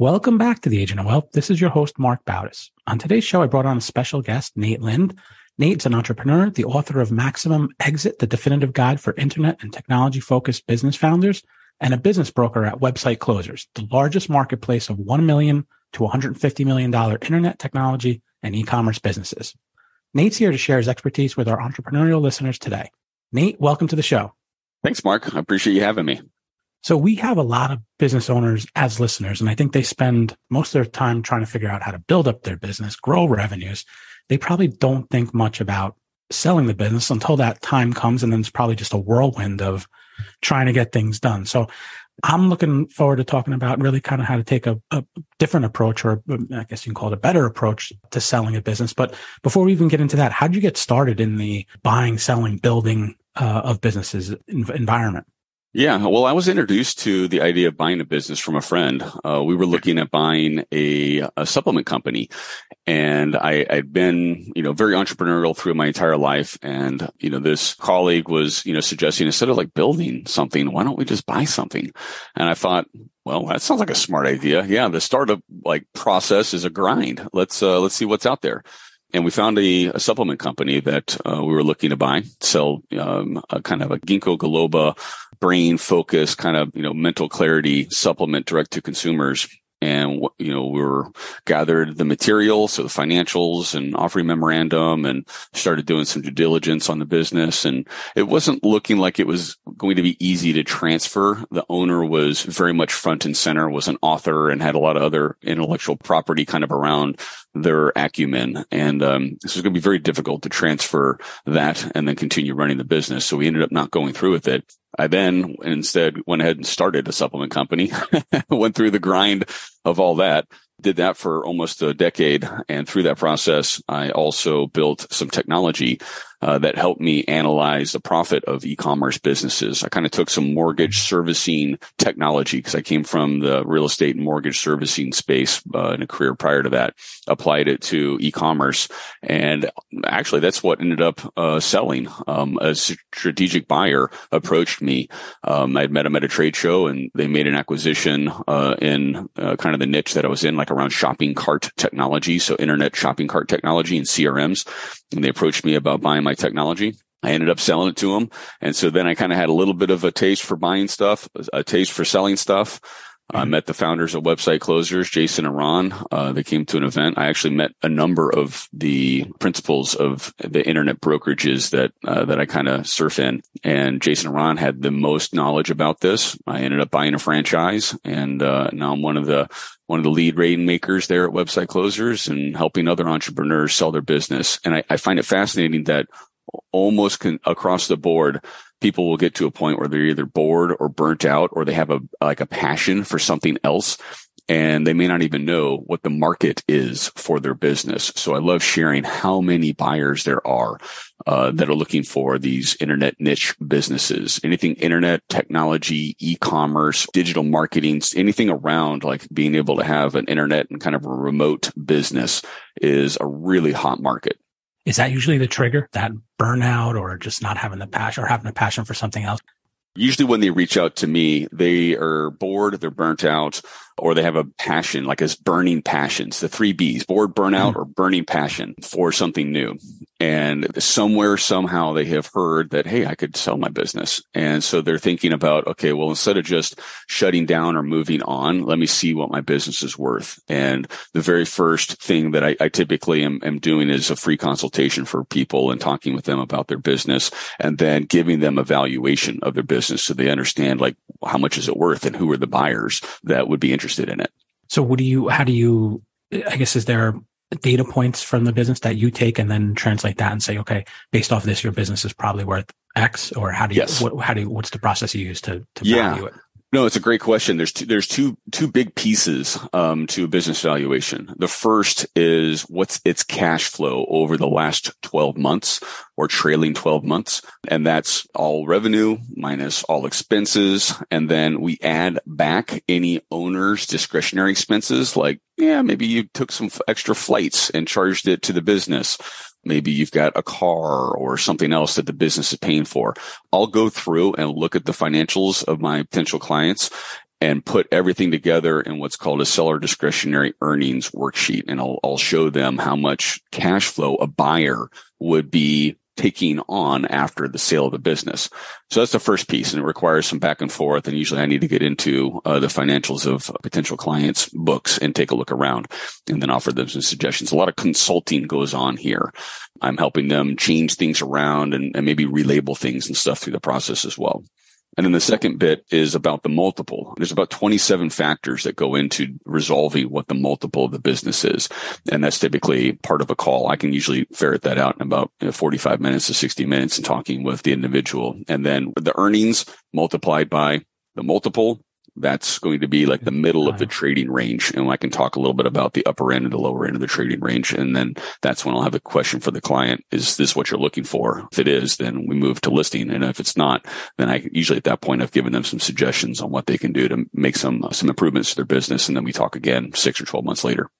Welcome back to the Agent of Wealth. This is your host, Mark Bautis. On today's show, I brought on a special guest, Nate Lind. Nate's an entrepreneur, the author of Maximum Exit, the definitive guide for internet and technology focused business founders, and a business broker at Website Closers, the largest marketplace of 1 million to $150 million internet technology and e-commerce businesses. Nate's here to share his expertise with our entrepreneurial listeners today. Nate, welcome to the show. Thanks, Mark. I appreciate you having me. So we have a lot of business owners as listeners, and I think they spend most of their time trying to figure out how to build up their business, grow revenues. They probably don't think much about selling the business until that time comes. And then it's probably just a whirlwind of trying to get things done. So I'm looking forward to talking about really kind of how to take a, a, different approach, or I guess you can call it a better approach to selling a business. But before we even get into that, how did you get started in the buying, selling, building uh, of businesses environment? Yeah, well, I was introduced to the idea of buying a business from a friend. Uh, we were looking at buying a, a supplement company, and I, had been, you know, very entrepreneurial through my entire life. And you know, this colleague was, you know, suggesting instead of like building something, why don't we just buy something? And I thought, well, that sounds like a smart idea. Yeah, the startup like process is a grind. Let's uh, let's see what's out there and we found a, a supplement company that uh, we were looking to buy, sell um, a kind of a ginkgo biloba brain focus kind of you know mental clarity supplement direct to consumers. And you know we were gathered the material so the financials and offering memorandum and started doing some due diligence on the business. And it wasn't looking like it was going to be easy to transfer. The owner was very much front and center was an author and had a lot of other intellectual property kind of around their acumen. And um, this was going to be very difficult to transfer that and then continue running the business. So we ended up not going through with it I then instead went ahead and started a supplement company, went through the grind of all that, did that for almost a decade. And through that process, I also built some technology uh, that helped me analyze the profit of e-commerce businesses. I kind of took some mortgage servicing technology because I came from the real estate and mortgage servicing space uh, in a career prior to that, applied it to e-commerce. And actually that's what ended up uh, selling. Um, a strategic buyer approached me. Um, I'd met him at a trade show and they made an acquisition uh, in uh, kind of the niche that I was in, like around shopping cart technology. So internet shopping cart technology and CRMs. And they approached me about buying my technology. I ended up selling it to them. And so then I kind of had a little bit of a taste for buying stuff, a taste for selling stuff. I met the founders of Website Closers, Jason and Ron. Uh, they came to an event. I actually met a number of the principals of the internet brokerages that uh, that I kind of surf in. And Jason and Ron had the most knowledge about this. I ended up buying a franchise, and uh, now I'm one of the one of the lead rainmakers there at Website Closers and helping other entrepreneurs sell their business. And I, I find it fascinating that almost con- across the board, people will get to a point where they're either bored or burnt out or they have a like a passion for something else and they may not even know what the market is for their business. So I love sharing how many buyers there are uh, that are looking for these internet niche businesses. Anything internet, technology, e-commerce, digital marketing, anything around like being able to have an internet and kind of a remote business is a really hot market. Is that usually the trigger, that burnout or just not having the passion or having a passion for something else? Usually when they reach out to me, they are bored, they're burnt out, or they have a passion, like as burning passions, the three B's, bored, burnout, mm-hmm. or burning passion for something new. And somewhere, somehow they have heard that, Hey, I could sell my business. And so they're thinking about, okay, well, instead of just shutting down or moving on, let me see what my business is worth. And the very first thing that I, I typically am, am doing is a free consultation for people and talking with them about their business and then giving them a valuation of their business so they understand like how much is it worth and who are the buyers that would be interested in it. So what do you, how do you, I guess, is there data points from the business that you take and then translate that and say, okay, based off this, your business is probably worth X or how do you, yes. what, how do you, what's the process you use to, to yeah. value it? No, it's a great question. There's two, there's two two big pieces um, to a business valuation. The first is what's its cash flow over the last 12 months or trailing 12 months, and that's all revenue minus all expenses, and then we add back any owner's discretionary expenses, like yeah, maybe you took some extra flights and charged it to the business Maybe you've got a car or something else that the business is paying for. I'll go through and look at the financials of my potential clients and put everything together in what's called a seller discretionary earnings worksheet. And I'll, I'll show them how much cash flow a buyer would be taking on after the sale of the business. So that's the first piece, and it requires some back and forth. And usually, I need to get into uh, the financials of potential clients' books and take a look around, and then offer them some suggestions. A lot of consulting goes on here. I'm helping them change things around and, and maybe relabel things and stuff through the process as well. And then the second bit is about the multiple. There's about 27 factors that go into resolving what the multiple of the business is. And that's typically part of a call. I can usually ferret that out in about you know, 45 minutes to 60 minutes and talking with the individual. And then the earnings multiplied by the multiple that's going to be like the middle of the trading range. And I can talk a little bit about the upper end and the lower end of the trading range. And then that's when I'll have a question for the client. Is this what you're looking for? If it is, then we move to listing. And if it's not, then I usually at that point, I've given them some suggestions on what they can do to make some, some improvements to their business. And then we talk again six or 12 months later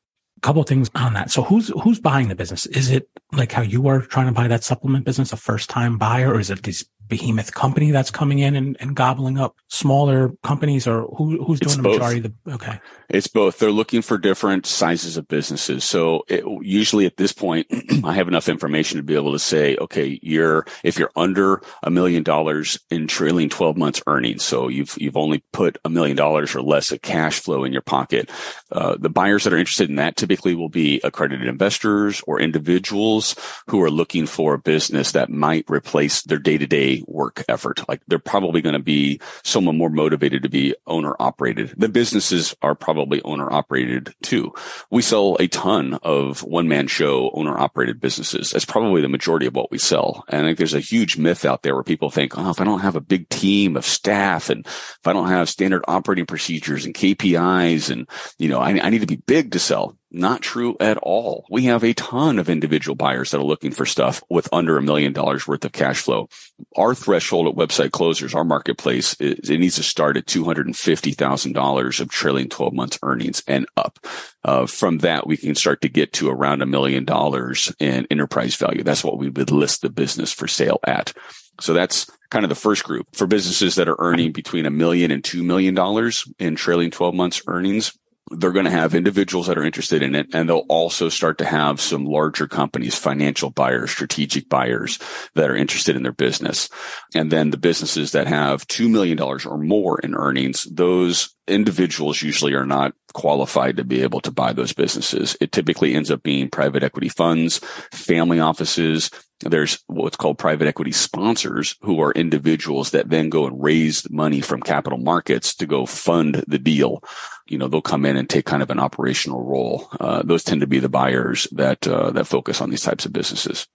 couple things on that. So who's who's buying the business? Is it like how you are trying to buy that supplement business, a first time buyer, or is it these behemoth company that's coming in and, and gobbling up smaller companies or who, who's doing it's the both. majority of the, okay. It's both. They're looking for different sizes of businesses. So it, usually at this point, I have enough information to be able to say, okay, you're, if you're under a million dollars in trailing 12 months earnings. So you've, you've only put a million dollars or less of cash flow in your pocket. Uh, the buyers that are interested in that typically will be accredited investors or individuals who are looking for a business that might replace their day to day work effort. Like they're probably going to be someone more motivated to be owner operated. The businesses are probably owner operated too. We sell a ton of one man show owner operated businesses. That's probably the majority of what we sell. And I think there's a huge myth out there where people think, oh, if I don't have a big team of staff and if I don't have standard operating procedures and KPIs and, you know, I, I need to be big to sell. Not true at all. We have a ton of individual buyers that are looking for stuff with under a million dollars worth of cash flow. Our threshold at website closers, our marketplace, it needs to start at $250,000 of trailing 12 months earnings and up. Uh, from that, we can start to get to around a million dollars in enterprise value. That's what we would list the business for sale at. So that's kind of the first group for businesses that are earning between a million and two million dollars in trailing 12 months earnings they're going to have individuals that are interested in it and they'll also start to have some larger companies financial buyers strategic buyers that are interested in their business. And then the businesses that have $2 million or more in earnings those individuals usually are not qualified to be able to buy those businesses. It typically ends up being private equity funds family offices. There's what's called private equity sponsors who are individuals that then go and raise money from capital markets to go fund the deal. You know, they'll come in and take kind of an operational role. Uh, those tend to be the buyers that, uh, that focus on these types of businesses.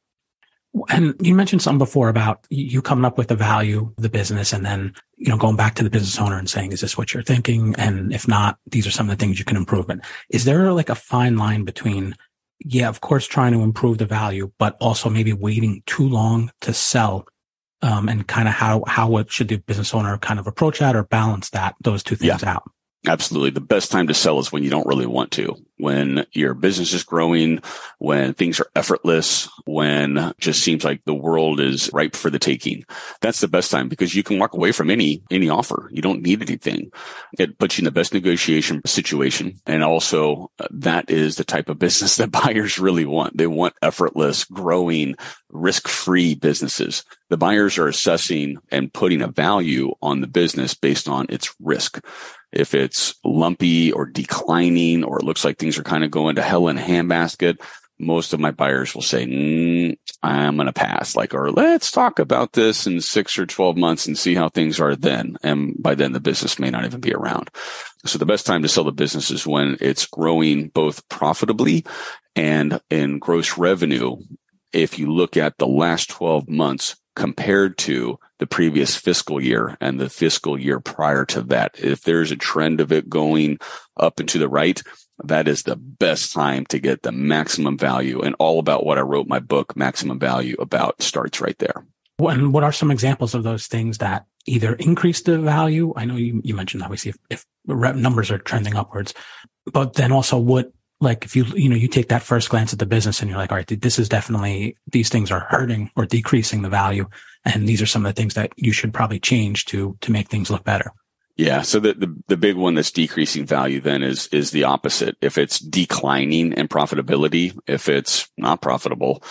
And you mentioned something before about you coming up with the value of the business and then, you know, going back to the business owner and saying, is this what you're thinking? And if not, these are some of the things you can improve. But is there like a fine line between yeah, of course, trying to improve the value, but also maybe waiting too long to sell. Um, and kind of how, how should the business owner kind of approach that or balance that, those two things yeah. out. Absolutely. The best time to sell is when you don't really want to, when your business is growing, when things are effortless, when just seems like the world is ripe for the taking. That's the best time because you can walk away from any, any offer. You don't need anything. It puts you in the best negotiation situation. And also uh, that is the type of business that buyers really want. They want effortless, growing, risk free businesses. The buyers are assessing and putting a value on the business based on its risk if it's lumpy or declining or it looks like things are kind of going to hell in a handbasket, most of my buyers will say, mm, I'm going to pass like, or let's talk about this in six or 12 months and see how things are then. And by then the business may not even be around. So the best time to sell the business is when it's growing both profitably and in gross revenue. If you look at the last 12 months compared to the previous fiscal year and the fiscal year prior to that. If there's a trend of it going up and to the right, that is the best time to get the maximum value and all about what I wrote my book, Maximum Value about starts right there. And what are some examples of those things that either increase the value? I know you, you mentioned obviously if, if numbers are trending upwards, but then also what, like if you, you know, you take that first glance at the business and you're like, all right, this is definitely, these things are hurting or decreasing the value. And these are some of the things that you should probably change to, to make things look better. Yeah. So the, the, the big one that's decreasing value then is, is the opposite. If it's declining in profitability, if it's not profitable,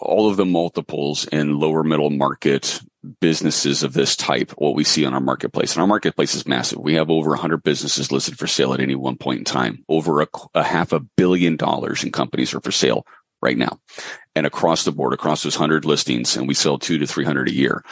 all of the multiples in lower middle market businesses of this type, what we see on our marketplace. And our marketplace is massive. We have over 100 businesses listed for sale at any one point in time. Over a, a half a billion dollars in companies are for sale right now. And across the board, across those 100 listings, and we sell two to 300 a year.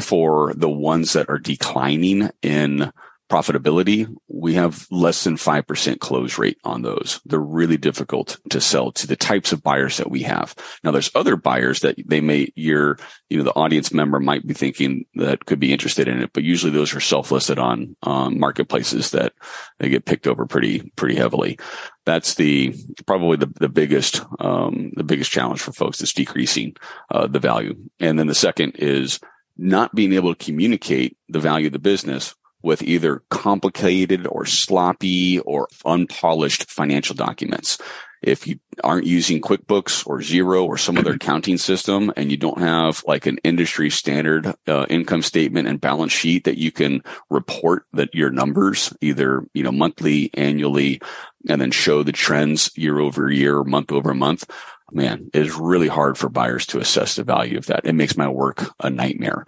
For the ones that are declining in profitability, we have less than 5% close rate on those. They're really difficult to sell to the types of buyers that we have. Now there's other buyers that they may, your, you know, the audience member might be thinking that could be interested in it, but usually those are self-listed on, on marketplaces that they get picked over pretty, pretty heavily. That's the, probably the, the biggest, um, the biggest challenge for folks is decreasing, uh, the value. And then the second is not being able to communicate the value of the business with either complicated or sloppy or unpolished financial documents. If you aren't using QuickBooks or Xero or some other accounting system and you don't have like an industry standard uh, income statement and balance sheet that you can report that your numbers either, you know, monthly, annually, and then show the trends year over year, month over month, man, it is really hard for buyers to assess the value of that. It makes my work a nightmare.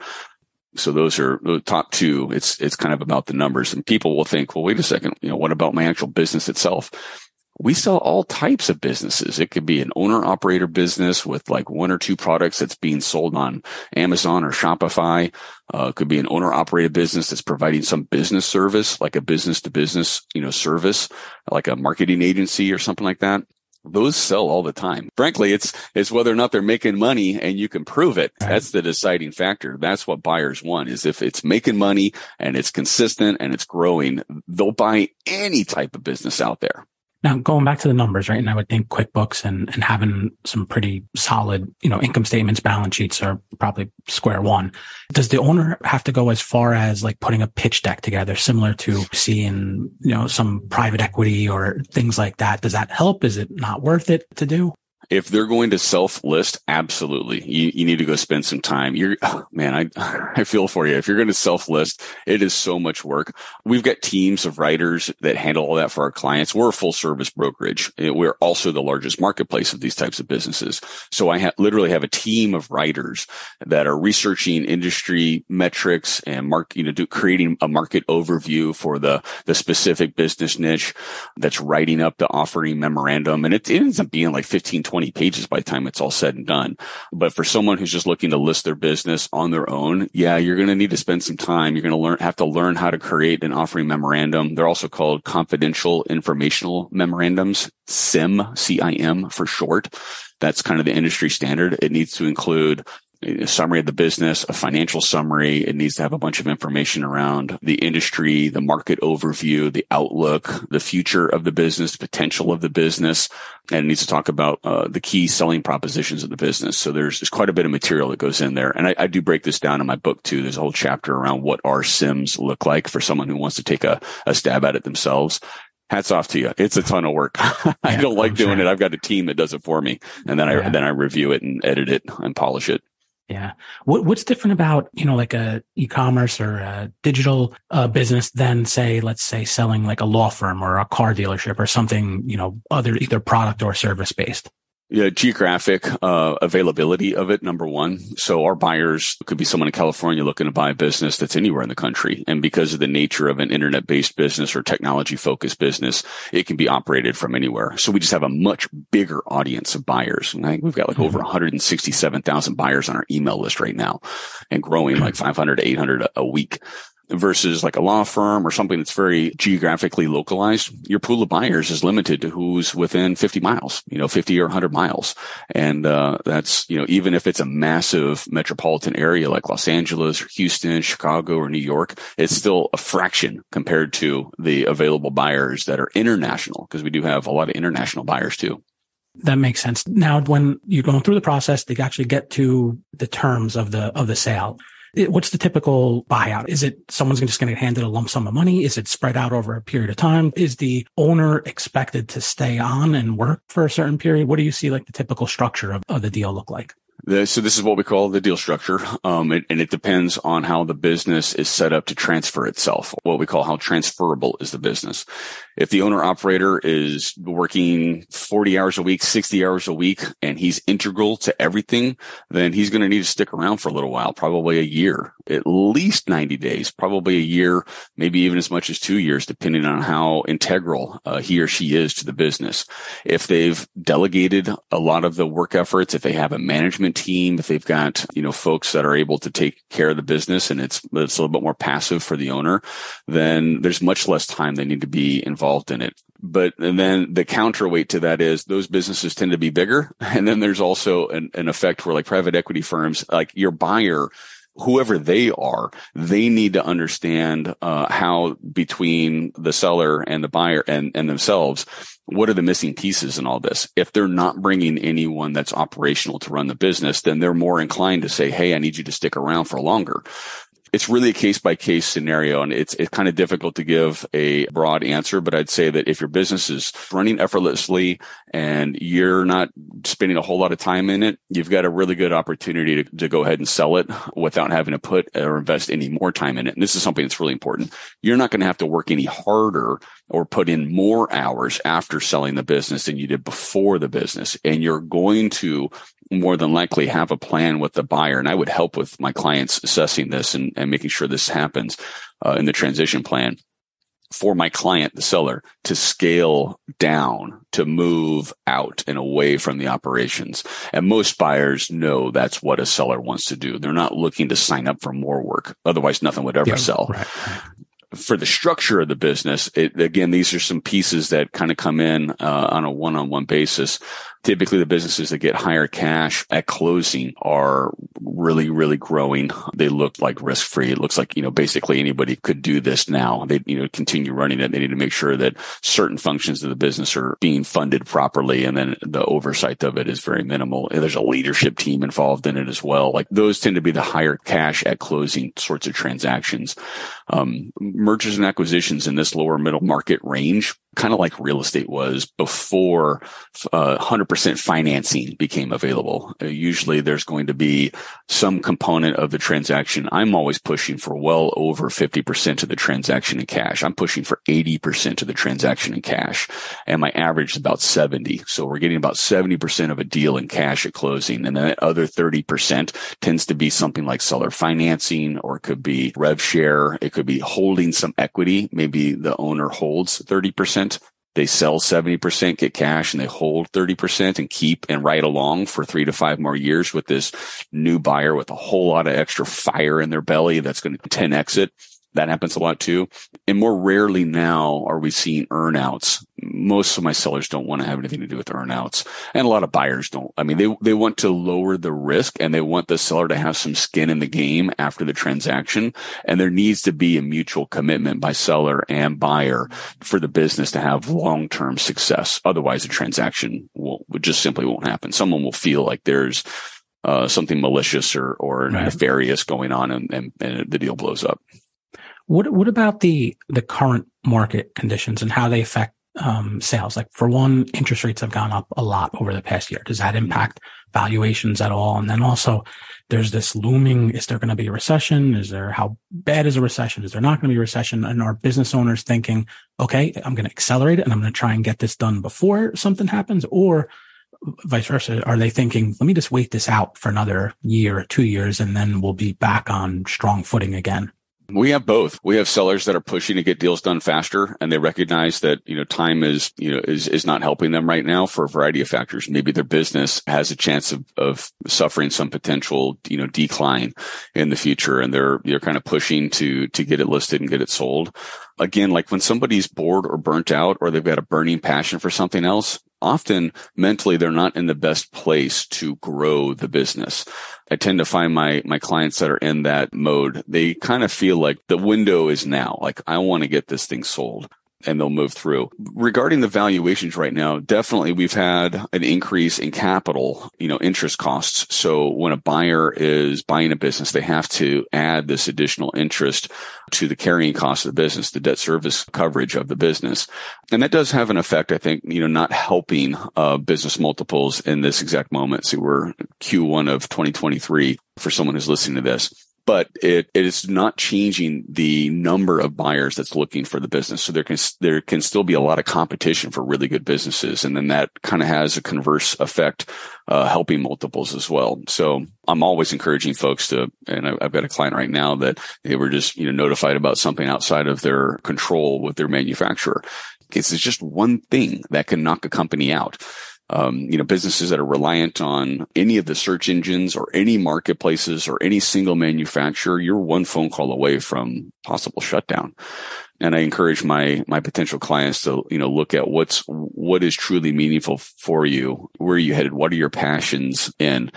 So those are the top two. It's, it's kind of about the numbers and people will think, well, wait a second. You know, what about my actual business itself? We sell all types of businesses. It could be an owner operator business with like one or two products that's being sold on Amazon or Shopify. Uh, it could be an owner operated business that's providing some business service, like a business to business, you know, service, like a marketing agency or something like that those sell all the time. Frankly, it's, it's whether or not they're making money and you can prove it. That's the deciding factor. That's what buyers want is if it's making money and it's consistent and it's growing, they'll buy any type of business out there. Now, going back to the numbers, right? And I would think QuickBooks and, and having some pretty solid, you know, income statements, balance sheets are probably square one. Does the owner have to go as far as like putting a pitch deck together, similar to seeing, you know, some private equity or things like that? Does that help? Is it not worth it to do? If they're going to self list, absolutely. You, you need to go spend some time. You're, oh, man, I, I feel for you. If you're going to self list, it is so much work. We've got teams of writers that handle all that for our clients. We're a full service brokerage. Eh, we're also the largest marketplace of these types of businesses. So I ha- literally have a team of writers that are researching industry metrics and mark, you know, do, creating a market overview for the, the specific business niche that's writing up the offering memorandum. And it, it ends up being like 15, 20 pages by the time it's all said and done. But for someone who's just looking to list their business on their own, yeah, you're going to need to spend some time. You're going to learn, have to learn how to create an offering memorandum. They're also called confidential informational memorandums, CIM, C-I-M for short. That's kind of the industry standard. It needs to include a summary of the business, a financial summary. It needs to have a bunch of information around the industry, the market overview, the outlook, the future of the business, the potential of the business, and it needs to talk about uh, the key selling propositions of the business. So there's there's quite a bit of material that goes in there, and I, I do break this down in my book too. There's a whole chapter around what our CIMs look like for someone who wants to take a, a stab at it themselves hats off to you. It's a ton of work. I don't like doing it. I've got a team that does it for me, and then I yeah. then I review it and edit it and polish it. Yeah. What, what's different about, you know, like a e-commerce or a digital uh, business than say, let's say selling like a law firm or a car dealership or something, you know, other either product or service based? Yeah, geographic uh, availability of it, number one. So our buyers could be someone in California looking to buy a business that's anywhere in the country. And because of the nature of an internet based business or technology focused business, it can be operated from anywhere. So we just have a much bigger audience of buyers. I think we've got like mm-hmm. over 167,000 buyers on our email list right now and growing like 500 to 800 a week. Versus like a law firm or something that's very geographically localized, your pool of buyers is limited to who's within 50 miles, you know, 50 or 100 miles. And, uh, that's, you know, even if it's a massive metropolitan area like Los Angeles or Houston, Chicago or New York, it's still a fraction compared to the available buyers that are international because we do have a lot of international buyers too. That makes sense. Now, when you're going through the process, they actually get to the terms of the, of the sale. What's the typical buyout? Is it someone's just going to get handed a lump sum of money? Is it spread out over a period of time? Is the owner expected to stay on and work for a certain period? What do you see like the typical structure of, of the deal look like? So this is what we call the deal structure. Um, and it depends on how the business is set up to transfer itself. What we call how transferable is the business. If the owner operator is working 40 hours a week, 60 hours a week, and he's integral to everything, then he's going to need to stick around for a little while, probably a year, at least 90 days, probably a year, maybe even as much as two years, depending on how integral uh, he or she is to the business. If they've delegated a lot of the work efforts, if they have a management team, if they've got, you know, folks that are able to take care of the business and it's, it's a little bit more passive for the owner, then there's much less time they need to be involved involved in it. But then the counterweight to that is those businesses tend to be bigger. And then there's also an, an effect where like private equity firms, like your buyer, whoever they are, they need to understand uh, how between the seller and the buyer and, and themselves, what are the missing pieces in all this? If they're not bringing anyone that's operational to run the business, then they're more inclined to say, Hey, I need you to stick around for longer it's really a case by case scenario and it's, it's kind of difficult to give a broad answer, but I'd say that if your business is running effortlessly and you're not spending a whole lot of time in it, you've got a really good opportunity to, to go ahead and sell it without having to put or invest any more time in it. And this is something that's really important. You're not going to have to work any harder or put in more hours after selling the business than you did before the business. And you're going to more than likely have a plan with the buyer. And I would help with my clients assessing this and, and making sure this happens uh, in the transition plan for my client, the seller, to scale down, to move out and away from the operations. And most buyers know that's what a seller wants to do. They're not looking to sign up for more work. Otherwise, nothing would ever yeah, sell. Right for the structure of the business, it, again, these are some pieces that kind of come in uh, on a one-on-one basis typically the businesses that get higher cash at closing are really, really growing. They look like risk free. It looks like, you know, basically anybody could do this now. They, you know, continue running it. They need to make sure that certain functions of the business are being funded properly. And then the oversight of it is very minimal. And there's a leadership team involved in it as well. Like those tend to be the higher cash at closing sorts of transactions. Um, mergers and acquisitions in this lower middle market range kind of like real estate was before uh, 100% financing became available. Uh, usually there's going to be some component of the transaction. I'm always pushing for well over 50% of the transaction in cash. I'm pushing for 80% of the transaction in cash and my average is about 70. So we're getting about 70% of a deal in cash at closing. And then that other 30% tends to be something like seller financing or it could be rev share. It could be holding some equity. Maybe the owner holds 30% they sell 70%, get cash and they hold 30% and keep and ride along for three to five more years with this new buyer with a whole lot of extra fire in their belly that's going to 10 exit. That happens a lot too. And more rarely now are we seeing earnouts. Most of my sellers don't want to have anything to do with earnouts. And a lot of buyers don't. I mean, they, they want to lower the risk and they want the seller to have some skin in the game after the transaction. And there needs to be a mutual commitment by seller and buyer for the business to have long-term success. Otherwise the transaction will, just simply won't happen. Someone will feel like there's uh, something malicious or, or right. nefarious going on and, and, and the deal blows up. What what about the the current market conditions and how they affect um, sales? Like for one, interest rates have gone up a lot over the past year. Does that impact valuations at all? And then also, there's this looming: is there going to be a recession? Is there how bad is a recession? Is there not going to be a recession? And are business owners thinking, okay, I'm going to accelerate it and I'm going to try and get this done before something happens, or vice versa? Are they thinking, let me just wait this out for another year or two years and then we'll be back on strong footing again? We have both. We have sellers that are pushing to get deals done faster and they recognize that, you know, time is, you know, is, is not helping them right now for a variety of factors. Maybe their business has a chance of, of suffering some potential, you know, decline in the future and they're, they're kind of pushing to, to get it listed and get it sold. Again, like when somebody's bored or burnt out or they've got a burning passion for something else, often mentally they're not in the best place to grow the business. I tend to find my, my clients that are in that mode, they kind of feel like the window is now. Like I want to get this thing sold and they'll move through. Regarding the valuations right now, definitely we've had an increase in capital, you know, interest costs. So when a buyer is buying a business, they have to add this additional interest to the carrying cost of the business, the debt service coverage of the business. And that does have an effect, I think, you know, not helping uh, business multiples in this exact moment. So we're Q1 of 2023 for someone who's listening to this but it, it is not changing the number of buyers that's looking for the business. So there can, there can still be a lot of competition for really good businesses. And then that kind of has a converse effect, uh, helping multiples as well. So I'm always encouraging folks to, and I've got a client right now that they were just, you know, notified about something outside of their control with their manufacturer. It's just one thing that can knock a company out um, you know, businesses that are reliant on any of the search engines or any marketplaces or any single manufacturer, you're one phone call away from possible shutdown and I encourage my my potential clients to you know look at what's what is truly meaningful for you. Where are you headed? What are your passions and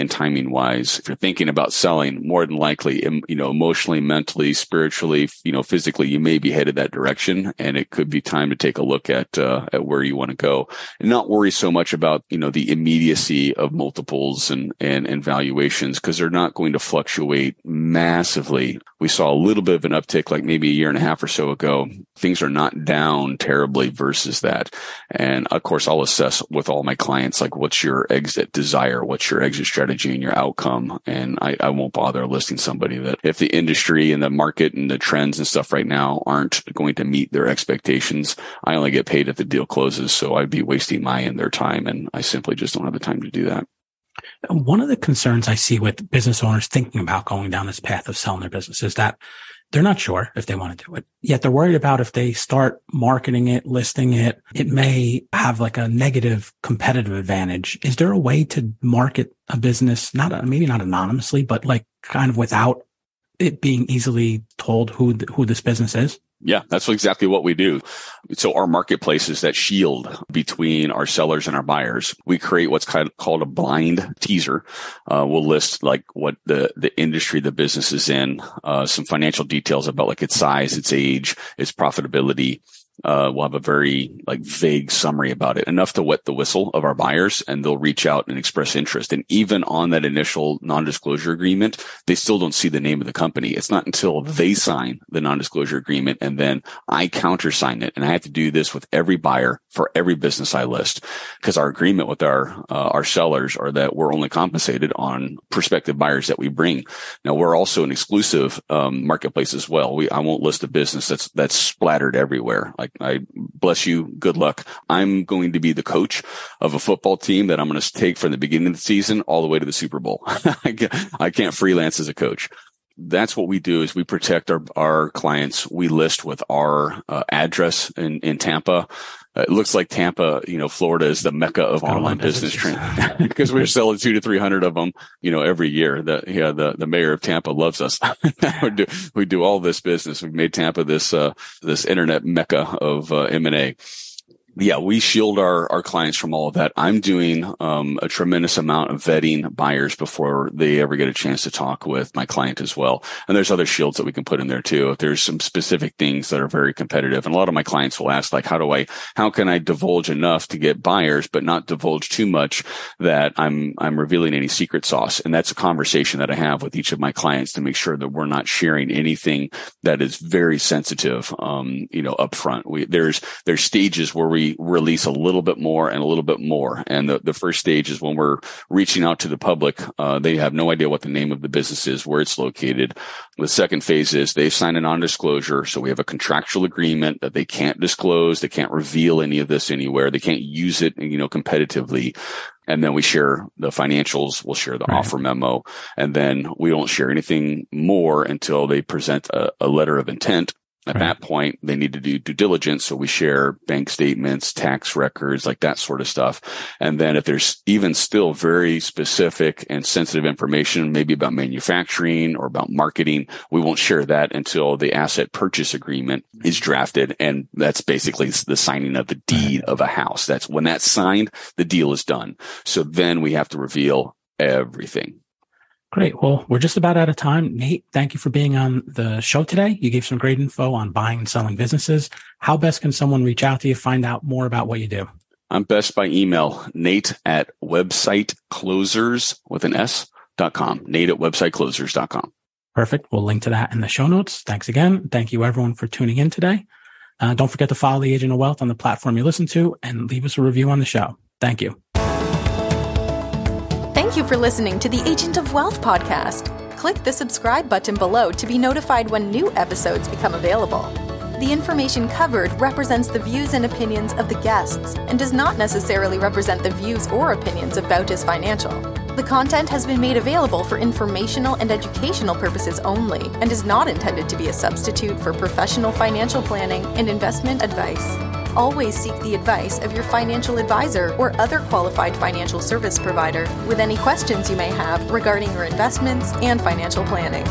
and timing wise? If you're thinking about selling, more than likely, you know, emotionally, mentally, spiritually, you know, physically, you may be headed that direction, and it could be time to take a look at uh, at where you want to go, and not worry so much about you know the immediacy of multiples and and, and valuations because they're not going to fluctuate massively. We saw a little bit of an uptick, like maybe a year and a half or so so ago, things are not down terribly versus that. And of course, I'll assess with all my clients, like what's your exit desire? What's your exit strategy and your outcome? And I, I won't bother listing somebody that if the industry and the market and the trends and stuff right now aren't going to meet their expectations, I only get paid if the deal closes. So I'd be wasting my and their time. And I simply just don't have the time to do that. One of the concerns I see with business owners thinking about going down this path of selling their business is that they're not sure if they want to do it. Yet they're worried about if they start marketing it, listing it, it may have like a negative competitive advantage. Is there a way to market a business, not maybe not anonymously, but like kind of without it being easily told who who this business is? Yeah, that's exactly what we do. So our marketplace is that shield between our sellers and our buyers. We create what's kind of called a blind teaser. Uh, we'll list like what the, the industry the business is in, uh, some financial details about like its size, its age, its profitability, uh, we'll have a very like vague summary about it, enough to wet the whistle of our buyers, and they'll reach out and express interest. And even on that initial non-disclosure agreement, they still don't see the name of the company. It's not until they sign the non-disclosure agreement and then I countersign it, and I have to do this with every buyer for every business I list, because our agreement with our uh, our sellers are that we're only compensated on prospective buyers that we bring. Now we're also an exclusive um, marketplace as well. We I won't list a business that's that's splattered everywhere like I bless you. Good luck. I'm going to be the coach of a football team that I'm going to take from the beginning of the season all the way to the Super Bowl. I can't freelance as a coach that's what we do is we protect our, our clients. We list with our uh, address in, in Tampa. Uh, it looks like Tampa, you know, Florida is the mecca of online business training because we're selling two to 300 of them, you know, every year. The, yeah, the, the mayor of Tampa loves us. we, do, we do all this business. We've made Tampa this, uh, this internet mecca of, uh, M&A yeah, we shield our, our clients from all of that. I'm doing um, a tremendous amount of vetting buyers before they ever get a chance to talk with my client as well. And there's other shields that we can put in there too. If there's some specific things that are very competitive, and a lot of my clients will ask, like, how do I, how can I divulge enough to get buyers, but not divulge too much that I'm I'm revealing any secret sauce? And that's a conversation that I have with each of my clients to make sure that we're not sharing anything that is very sensitive, um, you know, upfront. We there's there's stages where we release a little bit more and a little bit more. And the, the first stage is when we're reaching out to the public. Uh, they have no idea what the name of the business is, where it's located. The second phase is they sign a non-disclosure. So we have a contractual agreement that they can't disclose. They can't reveal any of this anywhere. They can't use it, you know, competitively and then we share the financials. We'll share the right. offer memo, and then we don't share anything more until they present a, a letter of intent at right. that point, they need to do due diligence. So we share bank statements, tax records, like that sort of stuff. And then if there's even still very specific and sensitive information, maybe about manufacturing or about marketing, we won't share that until the asset purchase agreement is mm-hmm. drafted. And that's basically the signing of the deed of a house. That's when that's signed, the deal is done. So then we have to reveal everything. Great. Well, we're just about out of time. Nate, thank you for being on the show today. You gave some great info on buying and selling businesses. How best can someone reach out to you, find out more about what you do? I'm best by email, nate at websiteclosers with an S dot com, nate at website closers dot com. Perfect. We'll link to that in the show notes. Thanks again. Thank you everyone for tuning in today. Uh, don't forget to follow the Agent of Wealth on the platform you listen to and leave us a review on the show. Thank you. Thank you for listening to the Agent of Wealth podcast. Click the subscribe button below to be notified when new episodes become available. The information covered represents the views and opinions of the guests and does not necessarily represent the views or opinions of Bautis Financial. The content has been made available for informational and educational purposes only and is not intended to be a substitute for professional financial planning and investment advice. Always seek the advice of your financial advisor or other qualified financial service provider with any questions you may have regarding your investments and financial planning.